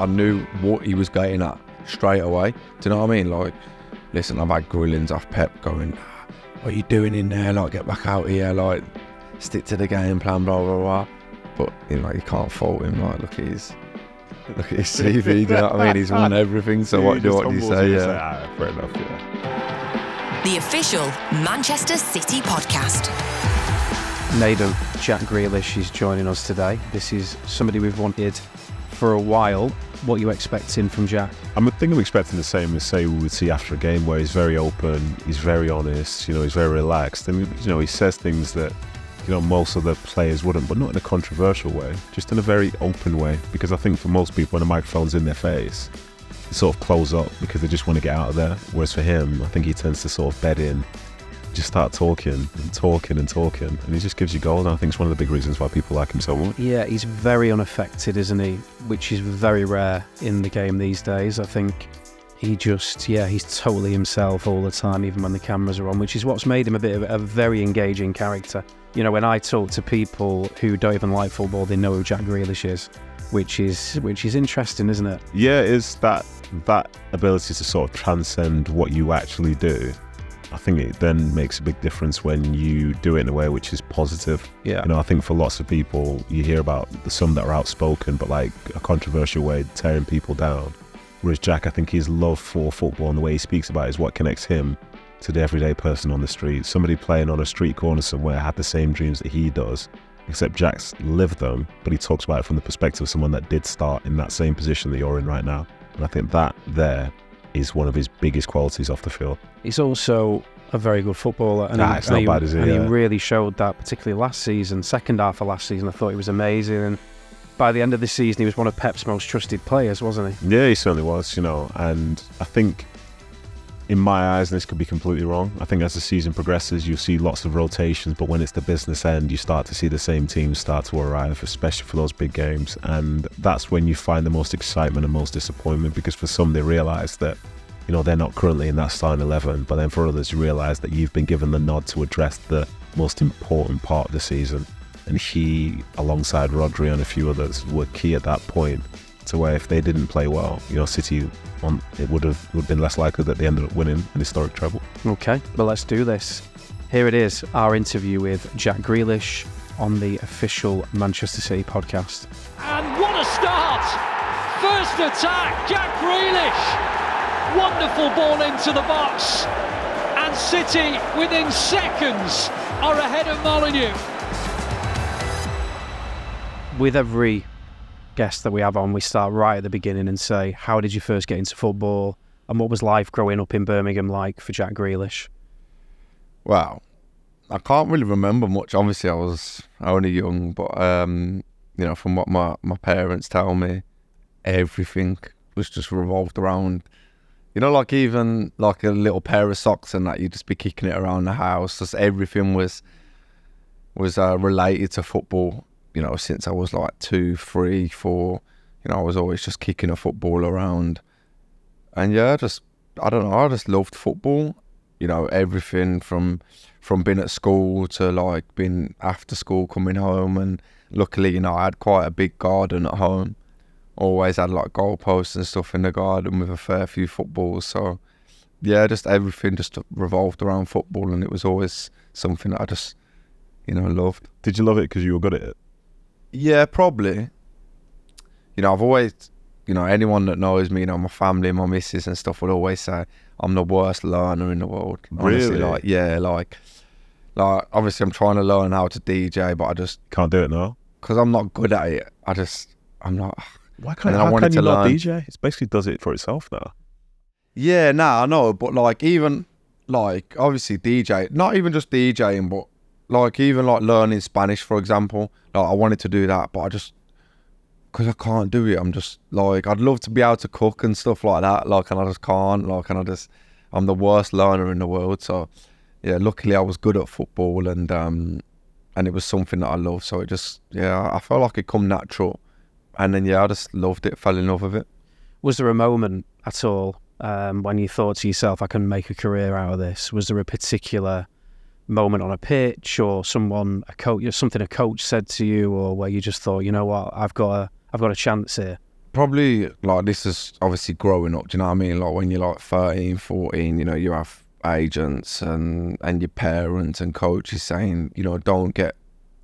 I knew what he was getting at straight away. Do you know what I mean? Like, listen, I've had grillings off Pep going, what are you doing in there? Like, get back out here. Like, stick to the game plan, blah, blah, blah. But, you know, you can't fault him. Like, look at his, look at his CV. do you know what I mean? He's won everything. So what, do, what do you say? Yeah. Ah, fair enough, yeah. The official Manchester City podcast. Nedum, Jack Grealish is joining us today. This is somebody we've wanted for a while. What are you expecting from Jack? I'm think I'm expecting the same as say we would see after a game where he's very open, he's very honest, you know, he's very relaxed, and you know he says things that you know most other players wouldn't, but not in a controversial way, just in a very open way. Because I think for most people, when the microphone's in their face, they sort of close up because they just want to get out of there. Whereas for him, I think he tends to sort of bed in, just start talking and talking and talking, and he just gives you gold. And I think it's one of the big reasons why people like him so much. Yeah, he's very unaffected, isn't he? Which is very rare in the game these days. I think he just, yeah, he's totally himself all the time, even when the cameras are on, which is what's made him a bit of a very engaging character. You know, when I talk to people who don't even like football, they know who Jack Grealish is, which is which is interesting, isn't it? Yeah, it is that that ability to sort of transcend what you actually do. I think it then makes a big difference when you do it in a way which is positive. Yeah. You know, I think for lots of people, you hear about the some that are outspoken, but like a controversial way tearing people down. Whereas Jack, I think his love for football and the way he speaks about it is what connects him to the everyday person on the street. Somebody playing on a street corner somewhere had the same dreams that he does, except Jack's lived them, but he talks about it from the perspective of someone that did start in that same position that you're in right now. And I think that there is one of his biggest qualities off the field. He's also a very good footballer. And, Ah, he, it's and not he- bad? And Yeah. he really showed that, particularly last season, second half of last season. I thought he was amazing. And by the end of the season, he was one of Pep's most trusted players, wasn't he? Yeah, he certainly was, you know, and I think in my eyes, and this could be completely wrong. I think as the season progresses, you'll see lots of rotations, but when it's the business end, you start to see the same teams start to arrive, especially for those big games. And that's when you find the most excitement and most disappointment because for some, they realize that, you know, they're not currently in that starting 11, but then for others, you realize that you've been given the nod to address the most important part of the season. And he, alongside Rodri and a few others, were key at that point to where if they didn't play well, you know, City on it would have would have been less likely that they ended up winning an historic treble. Okay, well, let's do this. Here it is our interview with Jack Grealish on the official Manchester City podcast. And what a start! First attack, Jack Grealish. Wonderful ball into the box. And City, within seconds, are ahead of Molineux. With every guest that we have on, we start right at the beginning and say, How did you first get into football? And what was life growing up in Birmingham like for Jack Grealish? Wow. I can't really remember much. Obviously, I was only young, but um, you know, from what my, my parents tell me, everything was just revolved around. You know, like even like a little pair of socks and that, you'd just be kicking it around the house. Just everything was was uh, related to football. You know, since I was like two, three, four. You know, I was always just kicking a football around, and yeah, just I don't know. I just loved football. You know, everything from from being at school to like being after school coming home and luckily you know I had quite a big garden at home always had like goalposts and stuff in the garden with a fair few footballs so yeah just everything just revolved around football and it was always something that I just you know loved Did you love it because you were good at it? Yeah probably you know I've always you know anyone that knows me you know my family my missus and stuff would always say I'm the worst learner in the world honestly Really? like yeah like like obviously I'm trying to learn how to DJ but I just Can't do it now. because I'm not good at it I just I'm not Why can't, I how wanted can you to not learn- DJ? It basically does it for itself now. Yeah, nah, I know, but like even like obviously DJ, not even just DJing, but like even like learning Spanish, for example. Like I wanted to do that, but I just because I can't do it. I'm just like I'd love to be able to cook and stuff like that. Like, and I just can't. Like, and I just I'm the worst learner in the world. So yeah, luckily I was good at football and um and it was something that I loved. So it just yeah, I felt like it come natural, and then yeah, I just loved it, fell in love with it. Was there a moment at all um, when you thought to yourself, I can make a career out of this? Was there a particular moment on a pitch or someone, a coach, something a coach said to you, or where you just thought, you know what, I've got a, I've got a chance here? probably like this is obviously growing up. Do you know what I mean? Like when you're like 13, 14, you know, you have agents and and your parents and coaches saying, you know, don't get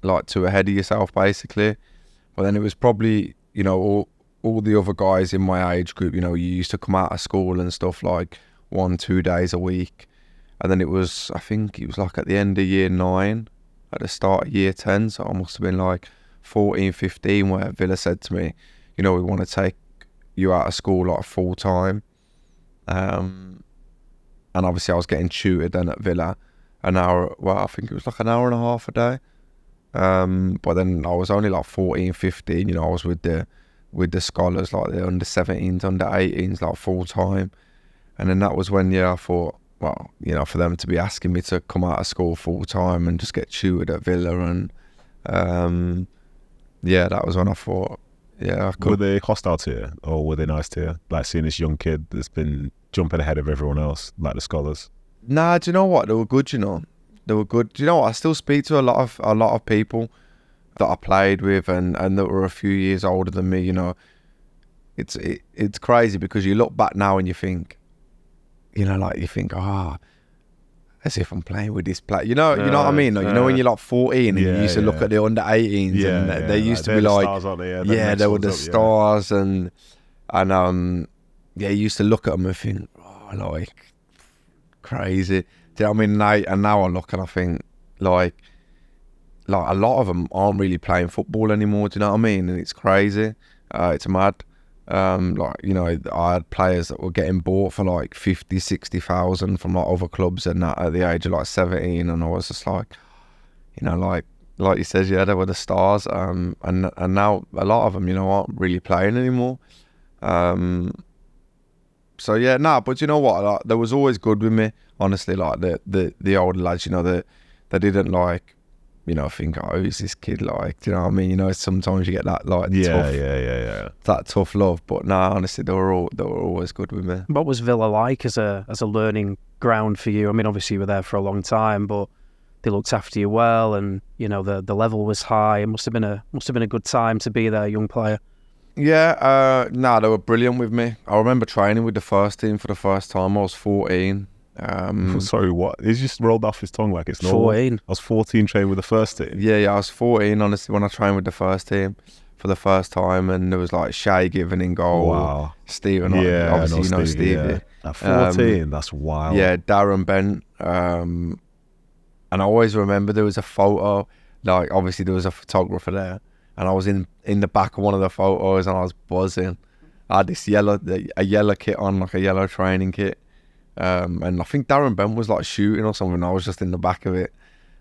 like too ahead of yourself, basically. But then it was probably, you know, all all the other guys in my age group. You know, you used to come out of school and stuff like one, two days a week, and then it was, I think it was like at the end of year nine, at the start of year ten. So I must have been like 14, 15, where Villa said to me, you know, we want to take you out of school like full time. Um, and obviously I was getting tutored then at Villa an hour, well, I think it was like an hour and a half a day. Um, but then I was only like 14, 15, you know, I was with the with the scholars, like the under 17s, under 18s, like full time. And then that was when, yeah, I thought, well, you know, for them to be asking me to come out of school full time and just get tutored at Villa and um, yeah, that was when I thought, yeah, I could. Were they hostile to you, or were they nice to you? Like seeing this young kid that's been jumping ahead of everyone else, like the scholars. Nah, do you know what? They were good. You know, they were good. Do you know what? I still speak to a lot of a lot of people that I played with, and and that were a few years older than me. You know, it's it, it's crazy because you look back now and you think, you know, like you think, ah. as if I'm playing with this player. You know, you know what I mean? Like, you know when you're like 14 and you used to look at the under 18s Yeah, and yeah, they used to they're be the like, stars, they? Yeah, yeah, they were the up, yeah. stars and and um yeah, you used to look at them and think, oh, like crazy. Do you know what I mean? Now, and now I look and I think like like a lot of them aren't really playing football anymore. Do you know what I mean? And it's crazy. Uh, it's mad. Um, like you know, I had players that were getting bought for like 50, 60,000 from like other clubs and that at the age of like seventeen, and I was just like, you know, like like you said, yeah, they were the stars. Um, and and now a lot of them, you know, aren't really playing anymore. Um, so yeah, nah, but you know what? Like, they was always good with me. Honestly, like the the the older lads, you know, they they didn't like, you know, I think, oh, who's this kid like? Do you know what I mean? You know, sometimes you get that like Yeah, tough, yeah, yeah, yeah. that tough love. But nah, honestly, they were all they were always good with me. What was Villa like as a as a learning ground for you? I mean, obviously you were there for a long time, but they looked after you well, and you know the the level was high. It must have been a must have been a good time to be there, young player. Yeah, uh, nah, they were brilliant with me. I remember training with the first team for the first time. I was fourteen. Um, Sorry, what? He's just rolled off his tongue like it's normal. Fourteen. I was 14 training with the first team. Yeah, yeah, I was 14, honestly, when I trained with the first team for the first time, and there was like Shay Given in goal, Wow. Like, Yeah, I obviously you know Stevie, yeah. At 14, that's wild. yeah, Darren Bent, um, and I always remember there was a photo, like obviously there was a photographer there, and I was in in the back of one of the photos, and I was buzzing. I had this yellow, a yellow kit on, like a yellow training kit, um, and I think Darren Bent was like shooting or something. I was just in the back of it.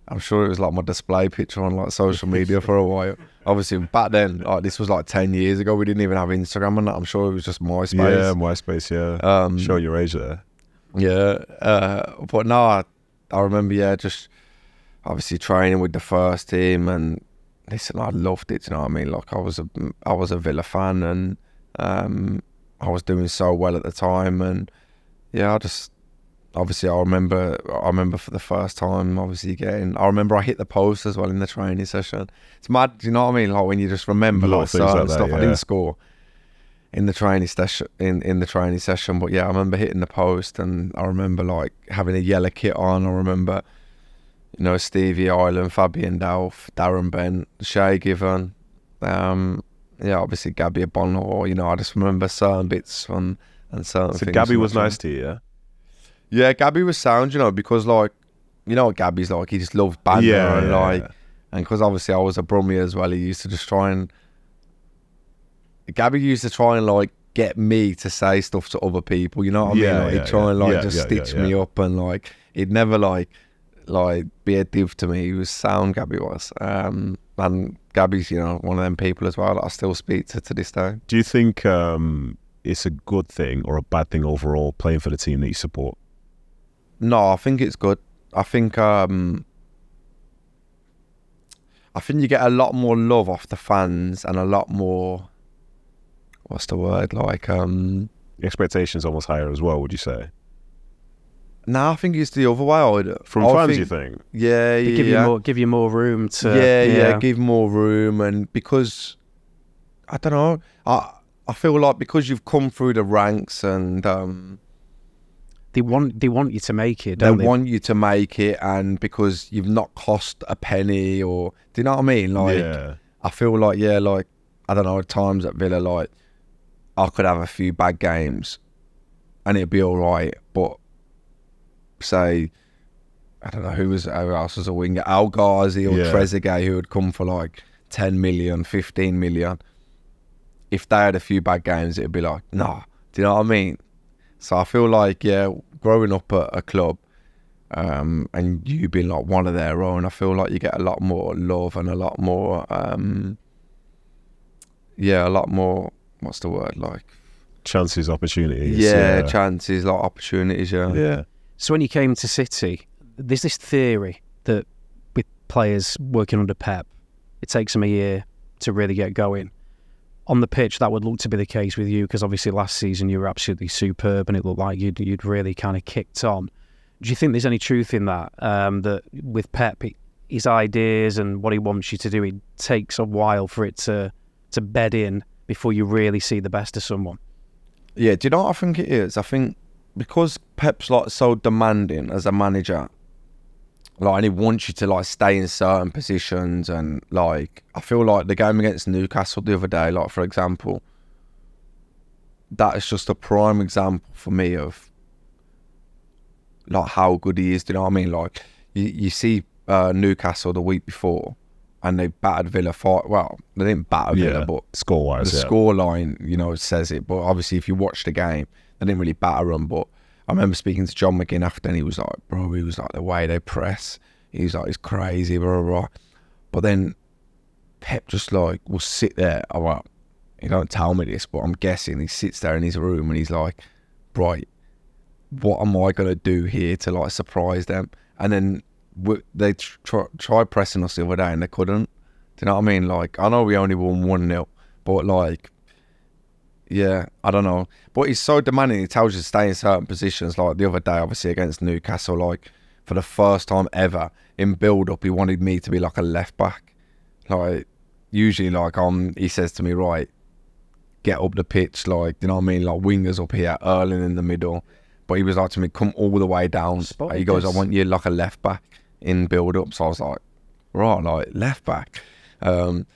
I'm sure it was like my display picture on like social media for a while. Obviously, back then, like this was like ten years ago. We didn't even have Instagram and that. I'm sure it was just MySpace. Yeah, MySpace. MySpace, yeah. Um, Show your age there. Yeah, uh, but no, I, I remember, yeah, just obviously training with the first team, and listen, I loved it. You know what I mean? Like I was a, I was a Villa fan, and um, I was doing so well at the time, and yeah, I just obviously I remember, I remember for the first time, obviously getting, I remember I hit the post as well in the training session. It's mad, do you know what I mean? Like when you just remember like things like that, stuff. I didn't score in the training session in, in the training session but yeah I remember hitting the post and I remember like having a yellow kit on I remember you know Stevie Ireland Fabian Delph Darren Bent Shay Given um yeah obviously Gabby Agbonlahor you know I just remember certain bits on and So Gabby was nice to you, yeah? yeah Gabby was sound you know because like you know what Gabby's like he just loves banter Yeah, and yeah, like yeah. and because obviously I was a Brummie as well, he used to just try and. Gabby used to try and like get me to say stuff to other people. You know what I Yeah, mean? Like, yeah, he'd try and like just stitch me up and like he'd never like like be a div to me. He was sound. Gabby was, um, and Gabby's you know one of them people as well that I still speak to to this day. Do you think um, it's a good thing or a bad thing overall playing for the team that you support? No, I think it's good. I think um I think you get a lot more love off the fans and a lot more what's the word? Like um expectations almost higher as well, would you say? no, I think it's the other way. I would, From I fans, you think? Yeah, They yeah, give yeah. you more give you more room to yeah, yeah, give more room and because I don't know, I I feel like because you've come through the ranks and um, They want they want you to make it, they don't they? want you to make it, and because you've not cost a penny, or do you know what I mean? Like, yeah. I feel like yeah, like I don't know, at times at Villa, like I could have a few bad games, and it'd be all right. But say, I don't know who was who else was a winger, El Ghazi or Yeah. Trezeguet, who had come for like 10 million, 15 million. If they had a few bad games, it'd be like, nah. Do you know what I mean? So I feel like yeah, growing up at a club. Um, and you being like one of their own, I feel like you get a lot more love and a lot more um, yeah, a lot more. What's the word like? Chances, opportunities. yeah, Yeah. chances, like opportunities. Yeah. yeah. So when you came to City, there's this theory that with players working under Pep, it takes them a year to really get going. On the pitch, that would look to be the case with you because obviously last season you were absolutely superb and it looked like you'd you'd really kind of kicked on. Do you think there's any truth in that? Um, that with Pep, his ideas and what he wants you to do, it takes a while for it to to bed in before you really see the best of someone. Yeah, do you know what I think it is? I think because Pep's like so demanding as a manager, like and he wants you to like stay in certain positions and like I feel like the game against Newcastle the other day, like for example, that is just a prime example for me of like how good he is. Do you know what I mean? Like you, you see uh, Newcastle the week before and they battered Villa five well, they didn't batter Villa Yeah. but Score wise. the yeah. score line, you know, says it. But obviously, if you watch the game, they didn't really batter them. But I remember speaking to John McGinn after, and he was like, "Bro, he was like the way they press. He was like, it's crazy, blah blah." blah. But then Pep just like will sit there. Oh, well, he don't tell me this, but I'm guessing he sits there in his room and he's like, "Right, what am I gonna do here to like surprise them?" And then they tr- try, pressing us the other day and they couldn't. Do you know what I mean? Like, I know we only won 1 0, but like, yeah, I don't know. But he's so demanding, he tells you to stay in certain positions. Like the other day, obviously, against Newcastle, like, for the first time ever in build up, he wanted me to be like a left back. Like, usually, like, um, he says to me, right, get up the pitch, like, you know what I mean? Like, wingers up here, Erling in the middle. But he was like to me, come all the way down. Spotted he goes, I want you like a left back in build up. So I was like, right, like left back. Um,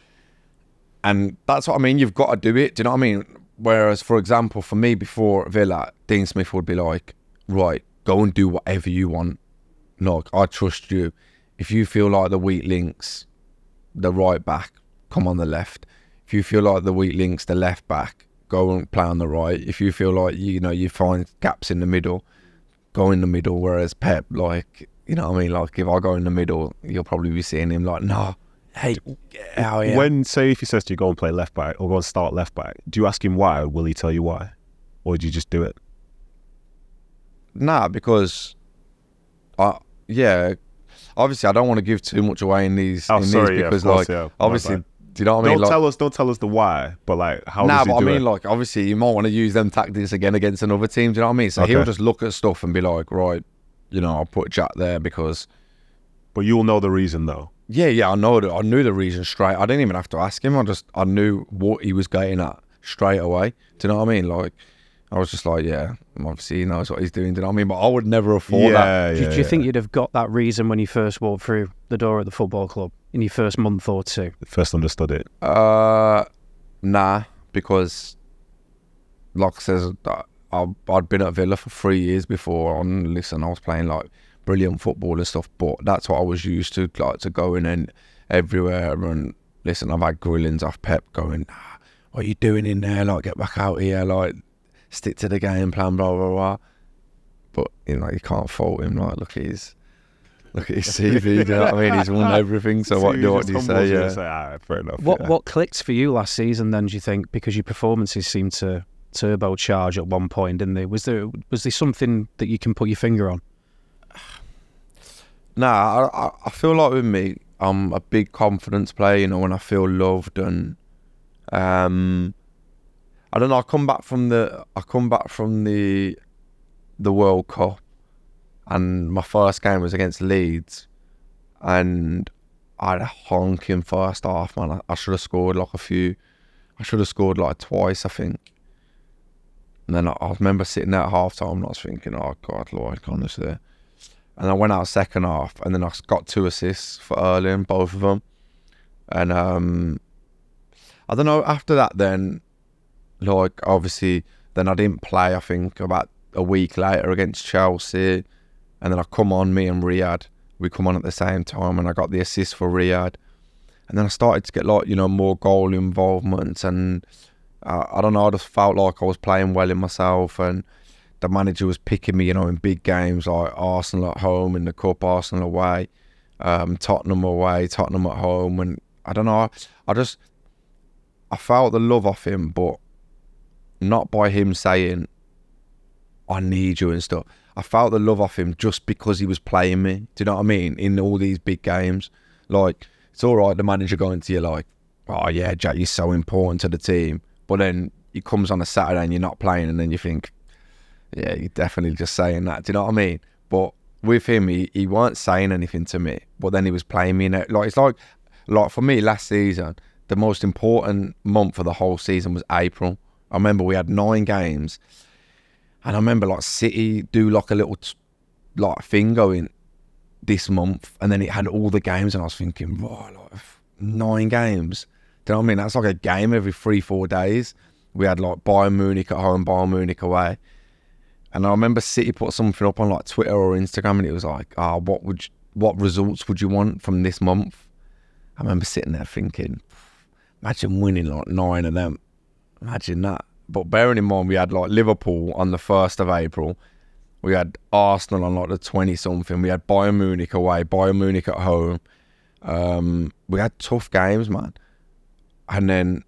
and that's what I mean. You've got to do it. Do you know what I mean? Whereas, for example, for me before Villa, Dean Smith would be like, right, go and do whatever you want. Look, I trust you. If you feel like the weak links, the right back, come on the left. If you feel like the weak links, the left back, go and play on the right. If you feel like you know you find gaps in the middle, go in the middle. Whereas Pep, like you know what I mean, like if I go in the middle, you'll probably be seeing him like, nah, hey, get out here. When say if he says to you go and play left back or go and start left back, do you ask him why? Or will he tell you why, or do you just do it? Nah, because, I yeah, obviously I don't want to give too much away in these. Oh, in these sorry, yeah, of because course, like yeah, obviously, do you know what I mean? don't Like, tell us. Don't tell us the why, but like how nah, does he but I mean, it? like obviously you might want to use them tactics again against another team. Do you know what I mean? So he'll just look at stuff and be like, right, you know, I'll put Jack there because. but you'll know the reason though. Yeah, yeah, I know that. I knew the reason straight. I didn't even have to ask him. I just I knew what he was getting at straight away. Do you know what I mean? Like, I was just like, yeah, obviously he knows what he's doing. Do you know what I mean? But I would never have thought that. yeah, Do, yeah. do you think you'd have got that reason when you first walked through the door at the football club in your first month or two? first understood it? Uh, nah, because like I says, I- I- I'd been at Villa for three years before. And listen, I was playing like brilliant football and stuff, but that's what I was used to, like to going in everywhere. And listen, I've had grillings off Pep going, nah, "What are you doing in there? Like, get back out here! Like, stick to the game plan." Blah blah blah. But you know, you can't fault him. Like, look at his. Look at his CV. you know what I mean? He's won everything. So, what do what do you say? Yeah. ah, fair enough. What yeah. what clicked for you last season then? Do you think because your performances seemed to turbocharge at one point, didn't they? Was there was there something that you can put your finger on? Nah, I, I- feel like with me, I'm a big confidence player. You know, when I feel loved and um, I don't know. I come back from the I come back from the the World Cup, and my first game was against Leeds, and I had a honking first half. Man, I, I should have scored like a few. I should have scored like twice, I think. And then I, I remember sitting there at half time and I was thinking, oh God, like honestly. And I went out second half and then I got two assists for Erling, both of them. And um, I don't know, after that then, like obviously, then I didn't play, I think, about a week later against Chelsea. And then I come on, me and Riyad, we come on at the same time and I got the assist for Riyad. And then I started to get like, you know, more goal involvement and uh, I don't know, I just felt like I was playing well in myself and the manager was picking me, you know, in big games like Arsenal at home in the cup, Arsenal away, um, Tottenham away, Tottenham at home, and I don't know, I, just I felt the love off him, but not by him saying I need you and stuff. I felt the love off him just because he was playing me. Do you know what I mean? In all these big games, like it's all right. The manager going to you like, oh yeah, Jack, you're so important to the team, but then he comes on a Saturday and you're not playing, and then you think, yeah, you're definitely just saying that. Do you know what I mean? But with him, he, he weren't saying anything to me, but then he was playing me in. Like it's like like for me last season, the most important month for the whole season was April. I remember we had nine games, and I remember like City do like a little like thing going this month, and then it had all the games, and I was thinking, wow, like nine games. Do you know what I mean? That's like a game every three, four days. We had like Bayern Munich at home, Bayern Munich away. And I remember City put something up on like Twitter or Instagram, and it was like, "Ah, oh, what would you, what results would you want from this month?" I remember sitting there thinking, imagine winning like nine of them. Imagine that. But bearing in mind, we had like Liverpool on the first of April. We had Arsenal on like the twenty something. We had Bayern Munich away, Bayern Munich at home. Um, we had tough games, man. And then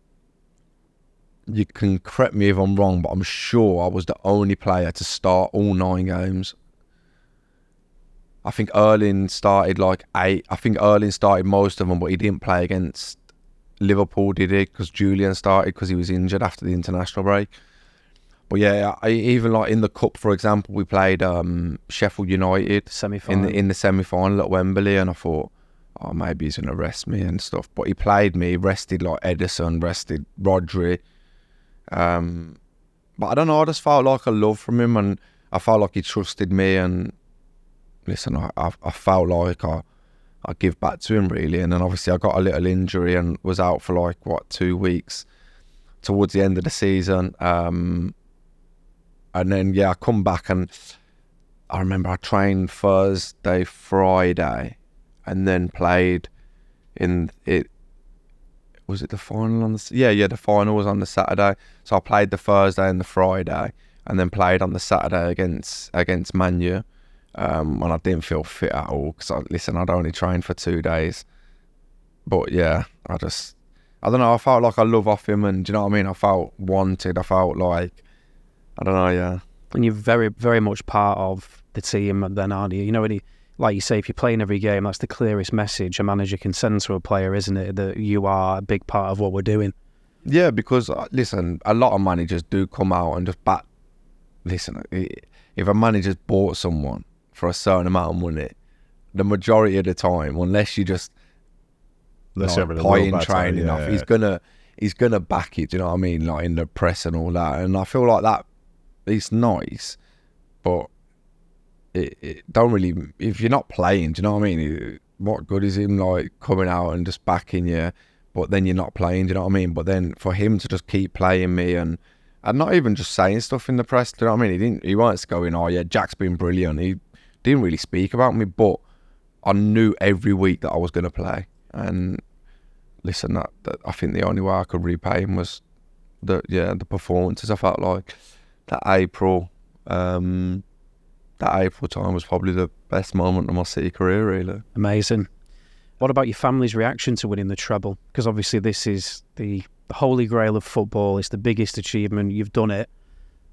you can correct me if I'm wrong, but I'm sure I was the only player to start all nine games. I think Erling started like eight. I think Erling started most of them, but he didn't play against Liverpool, did he? Because Julian started because he was injured after the international break. But yeah, I, even like in the cup, for example, we played um, Sheffield United Semi in the in the semi final at Wembley, and I thought, oh, maybe he's gonna rest me and stuff. But he played me, rested like Ederson, rested Rodri. Um, but I don't know. I just felt like a love from him, and I felt like he trusted me. And listen, I I, I felt like I I give back to him really. And then obviously I got a little injury and was out for like what two weeks towards the end of the season. Um, and then yeah, I come back and I remember I trained Thursday, Friday, and then played in it. Was it the final on the? Yeah, yeah, the final was on the Saturday. So I played the Thursday and the Friday, and then played on the Saturday against against Manu. Um, and I didn't feel fit at all because I listen. I'd only trained for two days, but yeah, I just I don't know. I felt like I love off him, and do you know what I mean? I felt wanted. I felt like I don't know. Yeah, and you're very, very much part of the team then, aren't you? You know, when you, like you say, if you're playing every game, that's the clearest message a manager can send to a player, isn't it? That you are a big part of what we're doing. Yeah, because uh, listen, a lot of managers do come out and just bat. Listen, if a manager's bought someone for a certain amount of money, the majority of the time, unless you just Unless like, you're a pie in training yeah, off, yeah. he's gonna he's gonna back it. Do you know what I mean? Like in the press and all that. And I feel like that it's nice, but it, it don't really. If you're not playing, do you know what I mean? What good is him like coming out and just backing you? But then you're not playing. Do you know what I mean? But then for him to just keep playing me and and not even just saying stuff in the press. Do you know what I mean? He didn't. He weren't going, "Oh yeah, Jack's been brilliant." He didn't really speak about me, but I knew every week that I was going to play. And listen, that, that I think the only way I could repay him was the yeah the performances. I felt like that April, um, that April time was probably the best moment of my City career. Really. Amazing. What about your family's reaction to winning the treble? Because obviously this is the, the holy grail of football. It's the biggest achievement. You've done it.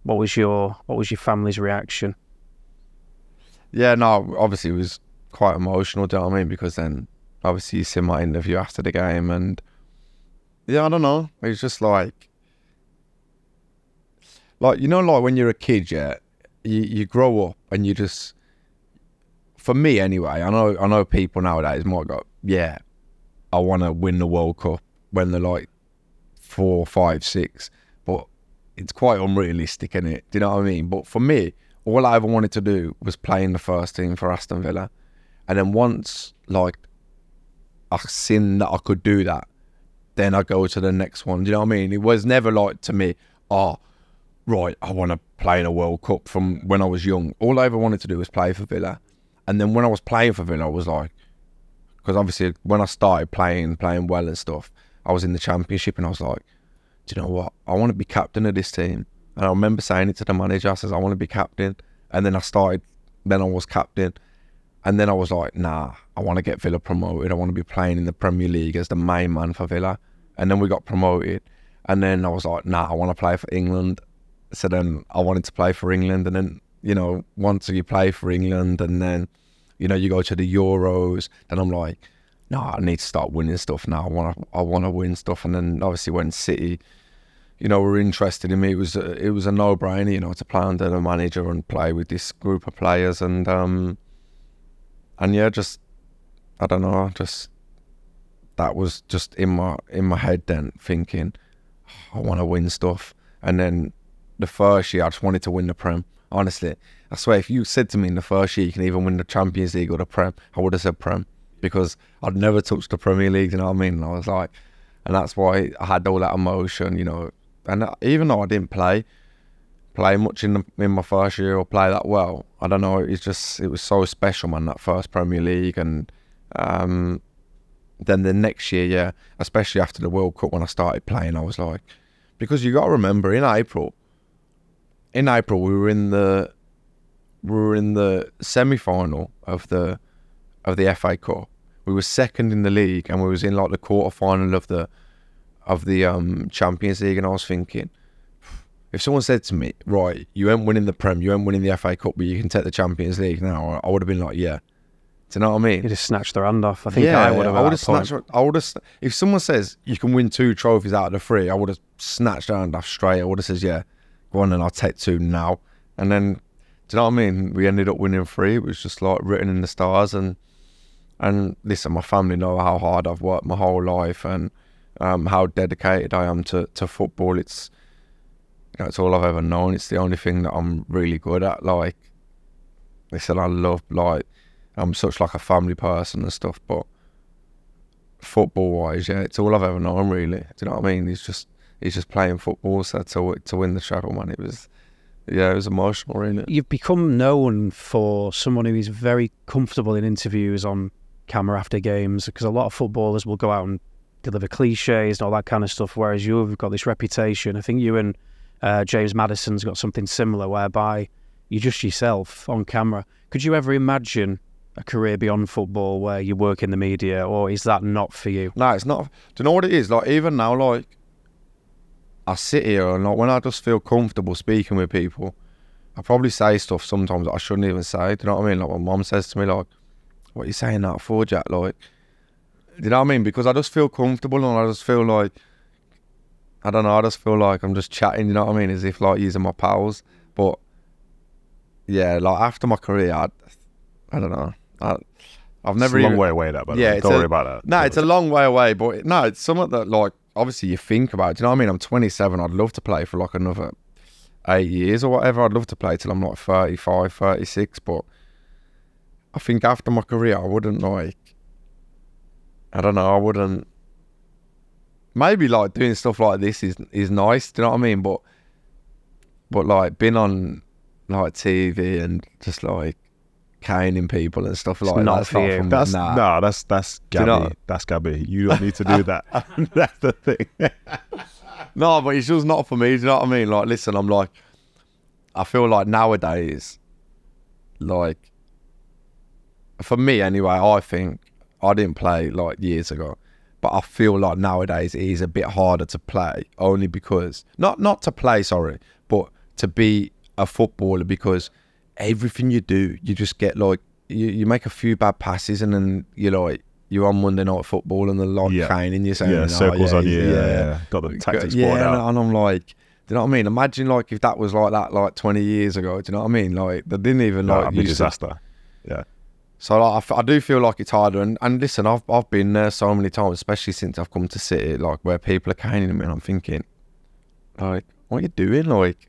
What was your What was your family's reaction? Yeah, no, obviously it was quite emotional. Do you know what I mean? Because then obviously you see my interview after the game, and yeah, I don't know. It was just like, like you know, like when you're a kid, yeah, you you grow up and you just, for me anyway. I know I know people nowadays might go, yeah, I want to win the World Cup when they're like four, five, six. But it's quite unrealistic, is it? Do you know what I mean? But for me, all I ever wanted to do was play in the first team for Aston Villa. And then once, like, I seen that I could do that, then I go to the next one. Do you know what I mean? It was never like to me, oh, right, I want to play in a World Cup from when I was young. All I ever wanted to do was play for Villa. And then when I was playing for Villa, I was like, because obviously when I started playing, playing well and stuff, I was in the Championship and I was like, do you know what? I want to be captain of this team. And I remember saying it to the manager. I says, I want to be captain. And then I started, then I was captain. And then I was like, nah, I want to get Villa promoted. I want to be playing in the Premier League as the main man for Villa. And then we got promoted. And then I was like, nah, I want to play for England. So then I wanted to play for England. And then, you know, once you play for England and then, you know, you go to the Euros, then I'm like, no, I need to start winning stuff now. I want to, I want to win stuff. And then obviously when City, you know, were interested in me, it was a, it was a no brainer, you know, to play under the manager and play with this group of players. And um, and yeah, just I don't know, just that was just in my in my head then thinking I want to win stuff. And then the first year, I just wanted to win the Prem. Honestly, I swear, if you said to me in the first year you can even win the Champions League or the Prem, I would have said Prem because I'd never touched the Premier League. You know what I mean? And I was like, and that's why I had all that emotion, you know. And even though I didn't play, play much in the, in my first year or play that well, I don't know. It's just it was so special, man. That first Premier League, and um, then the next year, yeah, especially after the World Cup when I started playing, I was like, because you got to remember in April, in April we were in the we were in the semi final of the of the FA Cup. We were second in the league, and we was in like the quarter final of the of the um, Champions League. And I was thinking, if someone said to me, "Right, you ain't winning the Prem, you ain't winning the FA Cup, but you can take the Champions League now," I would have been like, "Yeah." Do you know what I mean? You just snatched their hand off. I think I would have. I would have snatched. I would have. If someone says you can win two trophies out of the three, I would have snatched their hand off straight. I would have said, "Yeah, go on, and I'll take two now." And then, do you know what I mean? We ended up winning three. It was just like written in the stars. And and listen, my family know how hard I've worked my whole life and um, how dedicated I am to to football. It's you know, it's all I've ever known. It's the only thing that I'm really good at. Like, listen, I love like I'm such like a family person and stuff, but football wise, yeah, it's all I've ever known really. Do you know what I mean? It's just he's just playing football, so to to win the treble, man, it was yeah, it was emotional, really. You've become known for someone who is very comfortable in interviews on camera after games because a lot of footballers will go out and deliver cliches and all that kind of stuff, whereas you've got this reputation. I think you and uh, James Maddison's got something similar whereby you're just yourself on camera. Could you ever imagine a career beyond football where you work in the media, or is that not for you? No, it's not. Do you know what it is? Like even now, like I sit here and like when I just feel comfortable speaking with people, I probably say stuff sometimes that I shouldn't even say. Do you know what I mean? Like my mom says to me, like, "What are you saying that for, Jack?" Like, do you know what I mean? Because I just feel comfortable and I just feel like I don't know. I just feel like I'm just chatting. You know what I mean? As if like using my pals. But yeah, like after my career, I, I don't know. I, I've never it's a long even, way away. That, but Yeah, don't a- worry about that. No, it's a long way away, but no, it's something that like obviously you think about. Do you know what I mean? I'm 27. I'd love to play for like another eight years or whatever. I'd love to play till I'm like 35, 36. But I think after my career, I wouldn't like. I don't know. I wouldn't. Maybe like doing stuff like this is is nice. Do you know what I mean? But but like being on like TV and just like caning people and stuff like not that, that's for not you. me. That's nah. no, that's that's Do you Gabby. know- That's Gabby. You don't need to do that. that's the thing. No, but it's just not for me. Do you know what I mean? Like, listen, I'm like, I feel like nowadays, like, for me anyway, I think I didn't play like years ago, but I feel like nowadays it is a bit harder to play only because not not to play, sorry, but to be a footballer because everything you do, you just get like you, you make a few bad passes and then you're like you're on Monday night football and they're like Yeah. caning you saying, yeah, "Oh, circles on you. Yeah, yeah. Got the tactics yeah, board and, out. and I'm like, do you know what I mean? Imagine like if that was like that like 20 years ago. Do you know what I mean? Like they didn't even No, like that'd use to- disaster. Yeah. So like, I f- I, do feel like it's harder. And, and listen, I've I've been there so many times, especially since I've come to City, like where people are caning me, and I'm thinking, like, what are you doing? Like,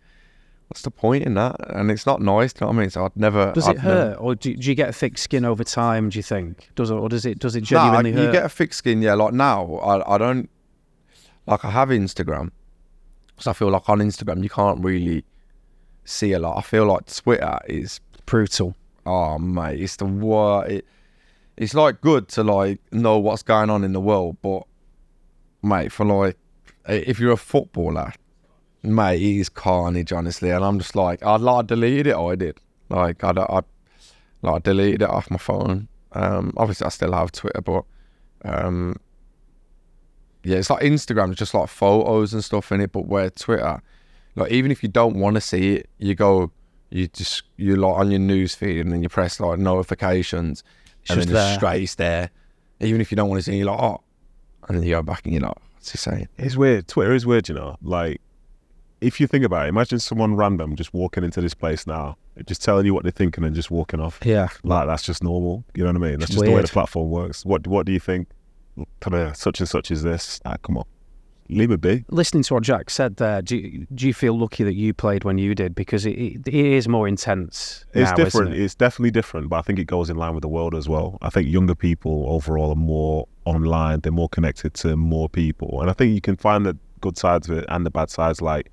what's the point in that? And it's not nice. You know what I mean? So I'd never. Does I'd it never- hurt, or do, do you get a thick skin over time? Do you think does it, or does it does it Nah, genuinely you hurt? get a thick skin, yeah. Like now, I I don't like I have Instagram, so I feel like on Instagram you can't really see a lot. I feel like Twitter is brutal. oh mate, it's the what it, it's like good to like know what's going on in the world, but mate, for like if you're a footballer, mate, it is carnage, honestly. And I'm just like, I'd like deleted it. I did, like, I I like I deleted it off my phone. Um, obviously I still have Twitter, but um, yeah, it's like Instagram, it's just like photos and stuff in it. But where Twitter, like even if you don't want to see it, you go, you just you like on your news feed and then you press like notifications, It's and just then it's there. straight it's there. Even if you don't want to see, it, you're like, oh, and then you go back and you're like, what's he saying? It's weird. Twitter is weird, you know. Like, if you think about it, imagine someone random just walking into this place now, just telling you what they're thinking and just walking off. Yeah, Like that's just normal. You know what I mean? That's just the way the platform works. What What do you think? Kind of such and such is this? Ah, come on, leave it be. listening to what Jack said there, do you, do you feel lucky that you played when you did because it, it, it is more intense? It's now, different. It? It's definitely different, but I think it goes in line with the world as well. I think younger people overall are more online. They're more connected to more people, and I think you can find the good sides of it and the bad sides. Like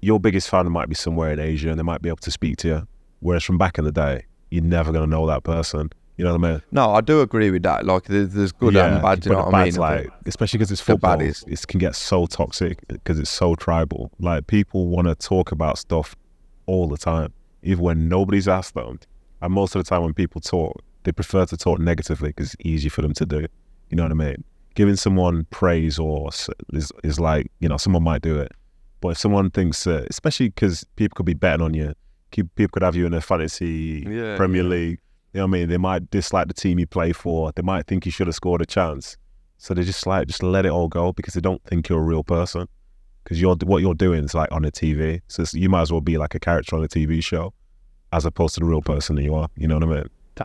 your biggest fan might be somewhere in Asia, and they might be able to speak to you, whereas from back in the day, you're never gonna know that person. You know what I mean? No, I do agree with that. Like, there's, there's good and bad. Do you but know what I mean? Like, especially because it's football, it can get so toxic because it's so tribal. Like people want to talk about stuff all the time, even when nobody's asked them. And most of the time, when people talk, they prefer to talk negatively because it's easy for them to do. You know what I mean? Giving someone praise or is is like you know someone might do it, but if someone thinks, uh, especially because people could be betting on you, people could have you in a fantasy Yeah, Premier yeah. League. You know what I mean? They might dislike the team you play for. They might think you should have scored a chance. So they just like just let it all go because they don't think you're a real person. Because you're what you're doing is like on a TV, so it's, you might as well be like a character on a TV show, as opposed to the real person that you are. You know what I mean?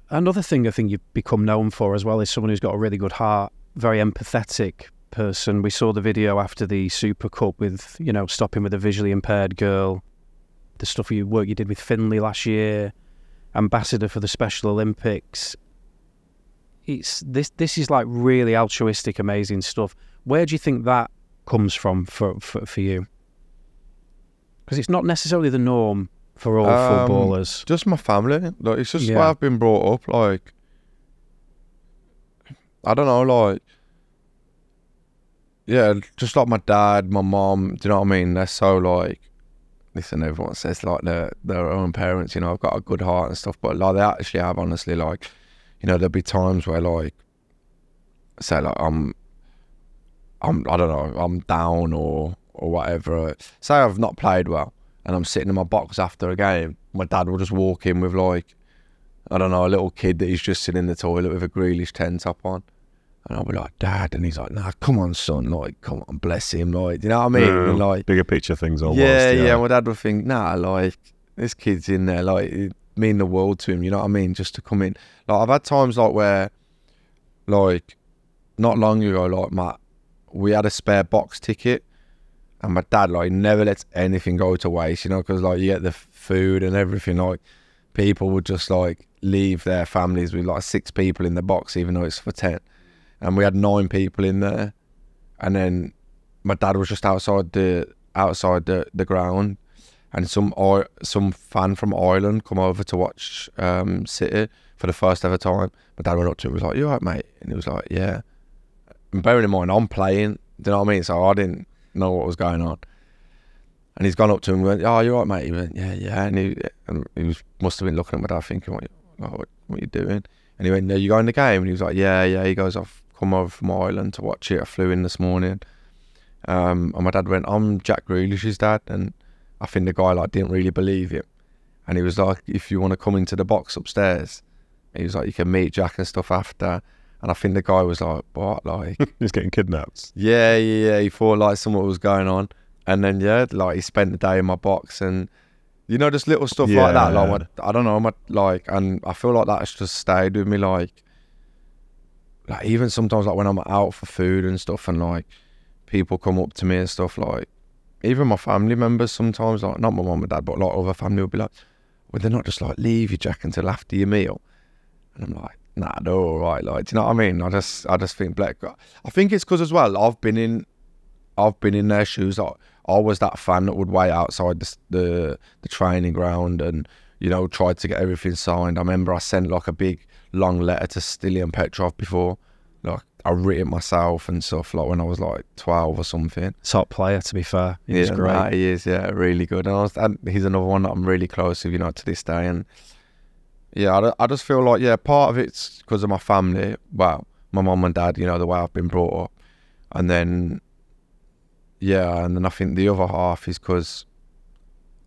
Another thing I think you've become known for as well is someone who's got a really good heart, very empathetic person. We saw the video after the Super Cup with, you know, stopping with a visually impaired girl, the stuff you work you did with Finley last year, ambassador for the Special Olympics. It's this this is like really altruistic, amazing stuff. Where do you think that comes from for for, for you? Because it's not necessarily the norm for all Um, footballers. just my family. Like it's just Yeah. where I've been brought up. Like I don't know, like yeah, just like my dad, my mom. Do you know what I mean? They're so like. Listen, everyone says like their their own parents. You know, I've got a good heart and stuff, but like they actually have. Honestly, like you know, there'll be times where like say like I'm I'm I don't know I'm down or or whatever. Say I've not played well and I'm sitting in my box after a game. My dad will just walk in with like I don't know a little kid that he's just sitting in the toilet with a Grealish ten top on. And I'll be like, Dad, and he's like, Nah, come on, son, like, come on, bless him, like, you know what I mean? Yeah, And, like, bigger picture things almost. yeah, Yeah, yeah, My dad would think, Nah, like, this kid's in there, like, it mean the world to him. You know what I mean? Just to come in. Like, I've had times like where, like, not long ago, like, my, we had a spare box ticket, and my dad like never lets anything go to waste. You know, because like you get the food and everything. Like, people would just like leave their families with like six people in the box, even though it's for ten. And we had nine people in there, and then my dad was just outside the outside the, the ground, and some some fan from Ireland come over to watch um, City for the first ever time. My dad went up to him and was like, "You alright, mate?" And he was like, "Yeah." And bearing in mind, I'm playing. Do you know what I mean? So I didn't know what was going on. And he's gone up to him and went, "Oh, you're right, mate?" He went, "Yeah, yeah." And he and he was, must have been looking at my dad, thinking, "What, what, what are you doing?" And he went, "No, you going to the game?" And he was like, "Yeah, yeah." He goes, "I've come over from Ireland to watch it. I flew in this morning." Um, and my dad went, "I'm Jack Grealish's dad," and I think the guy like didn't really believe him, and he was like, "If you want to come into the box upstairs," he was like, "You can meet Jack and stuff after." And I think the guy was like, "What?" Like, He's getting kidnapped. yeah, yeah, yeah. He thought like something was going on, and then yeah, like he spent the day in my box, and You know, just little stuff like that. Like, Yeah. what- I don't know, my, like, and I feel like that's just stayed with me. Like, like even sometimes, like when I'm out for food and stuff, and like people come up to me and stuff, like even my family members sometimes, like not my mum and dad, but like other family will be like, "Well, they're not just like leave you, Jack, until after your meal," and I'm like, "Nah, they're all right." Like, do you know what I mean? I just, I just think black. I think it's because as well, I've been in I've been in their shoes. I, I was that fan that would wait outside the, the the training ground and you know tried to get everything signed. I remember I sent like a big long letter to Stilian Petrov before, like I wrote it myself and stuff. Like when I was like twelve or something. Top player, to be fair. He's yeah, great. nah, he is. Yeah, really good. And, I was, and he's another one that I'm really close with, you know, to this day. And yeah, I, I just feel like yeah, part of it's because of my family. Well, my mum and dad, you know, the way I've been brought up, and then yeah, and then I think the other half is because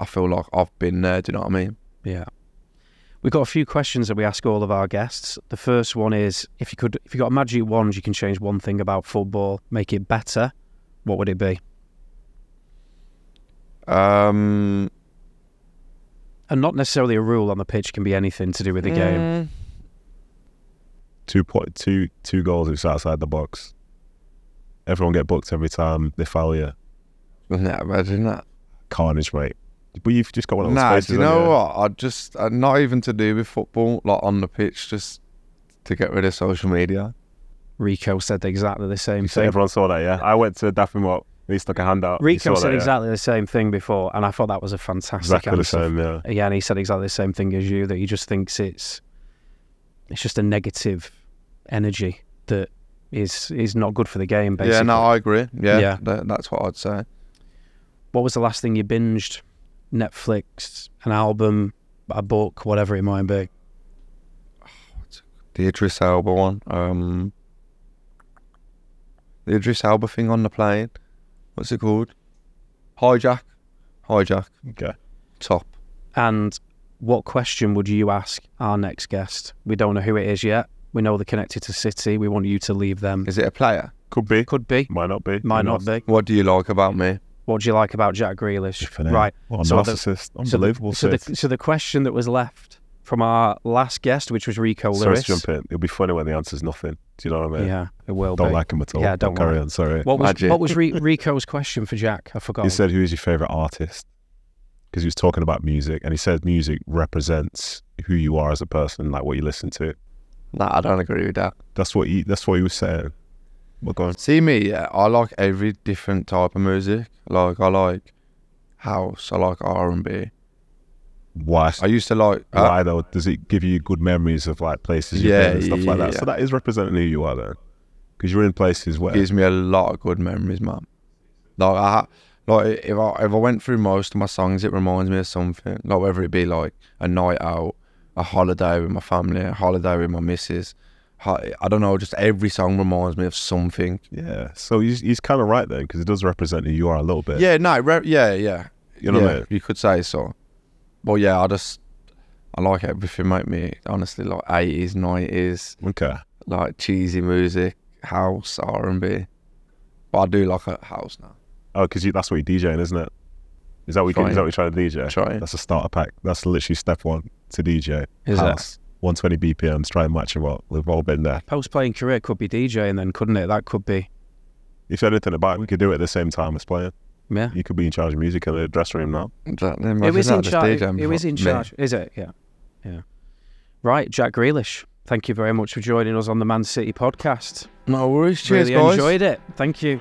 I feel like I've been there. Do you know what I mean? Yeah. We've got a few questions that we ask all of our guests. The first one is if you could if you got a magic wand you can change one thing about football, make it better, what would it be? Um, And not necessarily a rule on the pitch can be anything to do with the game. mm, Two point two two goals it's outside the box. Everyone get booked every time they foul you. Nah, imagine that. Carnage, mate. But you've just got one of those Nah, faces. do you know what? I just uh, not even to do with football, like on the pitch, just to get rid of social media. Rico said exactly the same thing. everyone saw that, yeah. I went to Daffy Mop. He stuck a hand out. Rico said that, yeah? exactly the same thing before, and I thought that was a fantastic exactly the answer. same. Yeah. Yeah, and he said exactly the same thing as you that he just thinks it's it's just a negative energy that is is not good for the game. Basically, Yeah, no, I agree. Yeah, Yeah. tha- that's what I'd say. what was the last thing you binged? Netflix, an album, a book, whatever it might be. The Idris Elba one. Um, the Idris Elba thing on the plane. What's it called? Hijack. Hijack. Okay. Top. And what question would you ask our next guest? We don't know who it is yet. We know they're connected to City. We want you to leave them. Is it a player? Could be. Could be, Might not be. might Who not knows? be. What do you like about me? What do you like about Jack Grealish? Flipping. Right. What a So the- narcissist. So the, Unbelievable. so, the, so the question that was left from our last guest, which was Rico Sorry Lewis. to jump in. It'll be funny when the answer's nothing. Do you know what I mean? Yeah, it will Don't be. like him at all. Yeah, But don't carry on. Sorry. What was what was Ri- Rico's question for Jack? I forgot. He said, "Who is your favorite artist?" Because he was talking about music, and he said music represents who you are as a person, like what you listen to. Nah, I don't agree with that. That's what he. That's what he was saying. On. See me, yeah. I like every different type of music. Like I like house. I like R and B. Why? I used to like. uh, Why though? Does it give you good memories of like places you've Yeah, been and stuff like that? yeah. So that is representing who you are then, because you're in places where it gives me a lot of good memories, man. Like I, like if I if I went through most of my songs, it reminds me of something. Like whether it be like a night out, a holiday with my family, a holiday with my missus. I don't know, just every song reminds me of something. yeah. So he's he's kind of right then, because it does represent who you are a little bit. Yeah, no, re- yeah, yeah. You know yeah, what I mean? You could say so. But yeah, I just I like everything. Make me honestly like eighties, nineties, Okay. like cheesy music, house, R and B. But I do like a house now. Oh, because that's what you're DJing, isn't it? Is that what, you, Trying. is that what you're trying to DJ? Trying. That's a starter pack. That's literally step one to DJ. Is it? House. 120 BPMs. Try and match them up. We've all been there. Post playing career could be DJing then, couldn't it? That could be. If you anything about it, we could do it at the same time as playing. Yeah. You could be in charge of music in the dressing room now. Exactly. It Imagine was that, in just charge. DJing It was for in me. charge. Is it? Yeah. Yeah. Right, Jack Grealish. Thank you very much for joining us on the Man City podcast. No worries. Cheers, really guys. enjoyed it. Thank you. And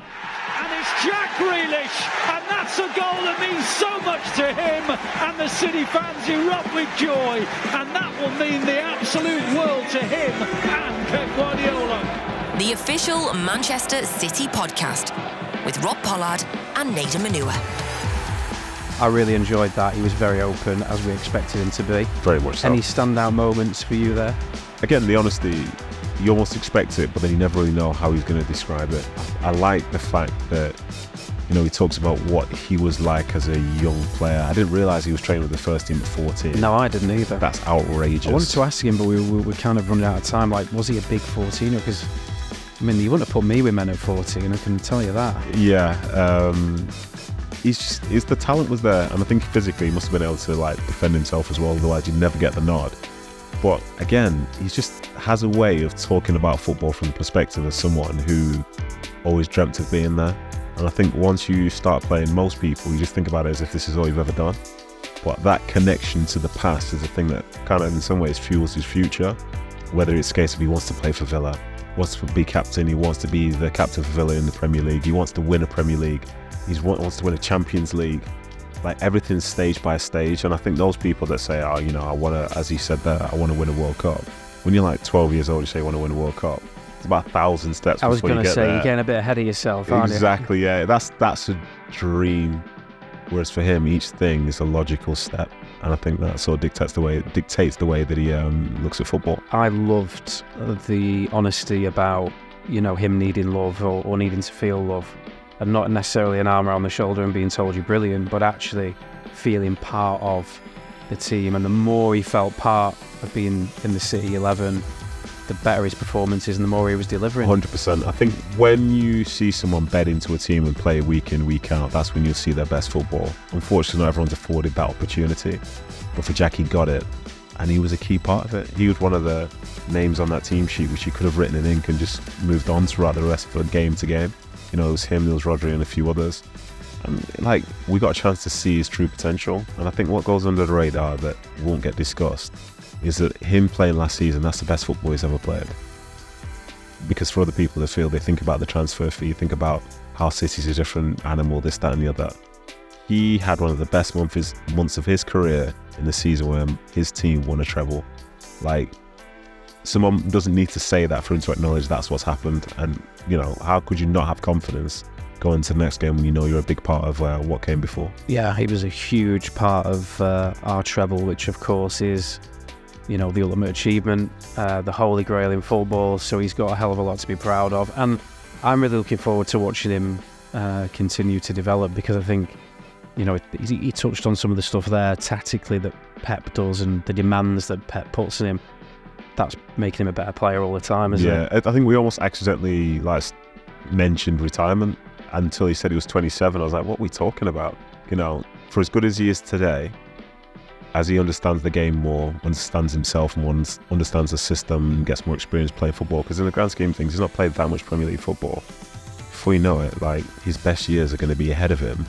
it's Jack Grealish, and that's a goal that means so much to him. And the City fans erupt with joy, and that will mean the absolute world to him and Pep Guardiola. The official Manchester City podcast with Rob Pollard and Nedum Onuoha. I really enjoyed that. He was very open, as we expected him to be. Very much so. Any standout moments for you there? Again, the honesty, you almost expect it, but then you never really know how he's going to describe it. I like the fact that, you know, he talks about what he was like as a young player. I didn't realize he was training with the first team at 14. No, I didn't either. That's outrageous. I wanted to ask him, but we we were kind of running out of time. Like, was he a big 14er? Because, I mean, you wouldn't have put me with men at 14, I can tell you that. Yeah, um, he's just, his, the talent was there, and I think physically he must have been able to like defend himself as well. Otherwise, you'd never get the nod. But again, he just has a way of talking about football from the perspective of someone who always dreamt of being there. And I think once you start playing most people, you just think about it as if this is all you've ever done. But that connection to the past is a thing that kind of in some ways fuels his future. Whether it's a case of he wants to play for Villa, wants to be captain, he wants to be the captain for Villa in the Premier League, he wants to win a Premier League, he wants to win a Champions League. Like everything's stage by stage. And I think those people that say, oh, you know, I want to, as he said there, I want to win a World Cup. When you're like 12 years old, you say you want to win a World Cup about a thousand steps. I was going to say there. you're getting a bit ahead of yourself, aren't you? exactly, you? yeah. That's that's a dream. Whereas for him, each thing is a logical step, and I think that sort of dictates the way dictates the way that he um, looks at football. I loved the honesty about you know him needing love or, or needing to feel love, and not necessarily an arm around the shoulder and being told you're brilliant, but actually feeling part of the team. And the more he felt part of being in the City 11, the better his performances and the more he was delivering. 100%. I think when you see someone bed into a team and play week in, week out, that's when you'll see their best football. Unfortunately, not everyone's afforded that opportunity. But for Jack, he got it. And he was a key part of it. He was one of the names on that team sheet which he could have written in ink and just moved on throughout the rest of the game to game. You know, it was him, there was Rodri, and a few others. And like, we got a chance to see his true potential. And I think what goes under the radar that won't get discussed is that him playing last season, that's the best football he's ever played. Because for other people, they feel they think about the transfer fee, think about how City's a different animal, this, that, and the other. He had one of the best months, months of his career in the season where his team won a treble. Like, someone doesn't need to say that for him to acknowledge that's what's happened. And, you know, how could you not have confidence going to the next game when you know you're a big part of uh, what came before? Yeah, he was a huge part of uh, our treble, which, of course, is you know, the ultimate achievement, uh, the holy grail in football. So he's got a hell of a lot to be proud of. And I'm really looking forward to watching him uh, continue to develop because I think, you know, he, he, touched on some of the stuff there tactically that Pep does and the demands that Pep puts on him. That's making him a better player all the time, isn't yeah, it? I think we almost accidentally like mentioned retirement until he said he was 27. I was like, what are we talking about? You know, for as good as he is today, as he understands the game more, understands himself more, understands the system, gets more experience playing football. Because in the grand scheme of things, he's not played that much Premier League football. Before you know it, like his best years are going to be ahead of him.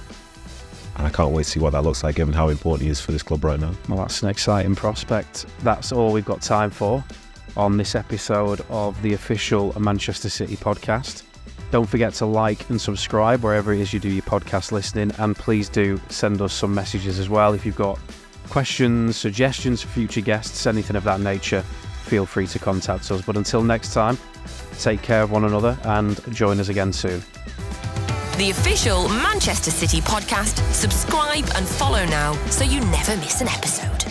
And I can't wait to see what that looks like, given how important he is for this club right now. Well, that's an exciting prospect. That's all we've got time for on this episode of the official Manchester City podcast. Don't forget to like and subscribe wherever it is you do your podcast listening, and please do send us some messages as well if you've got questions, suggestions for future guests, anything of that nature, feel free to contact us. But until next time, take care of one another and join us again soon. The official Manchester City podcast. Subscribe and follow now so you never miss an episode.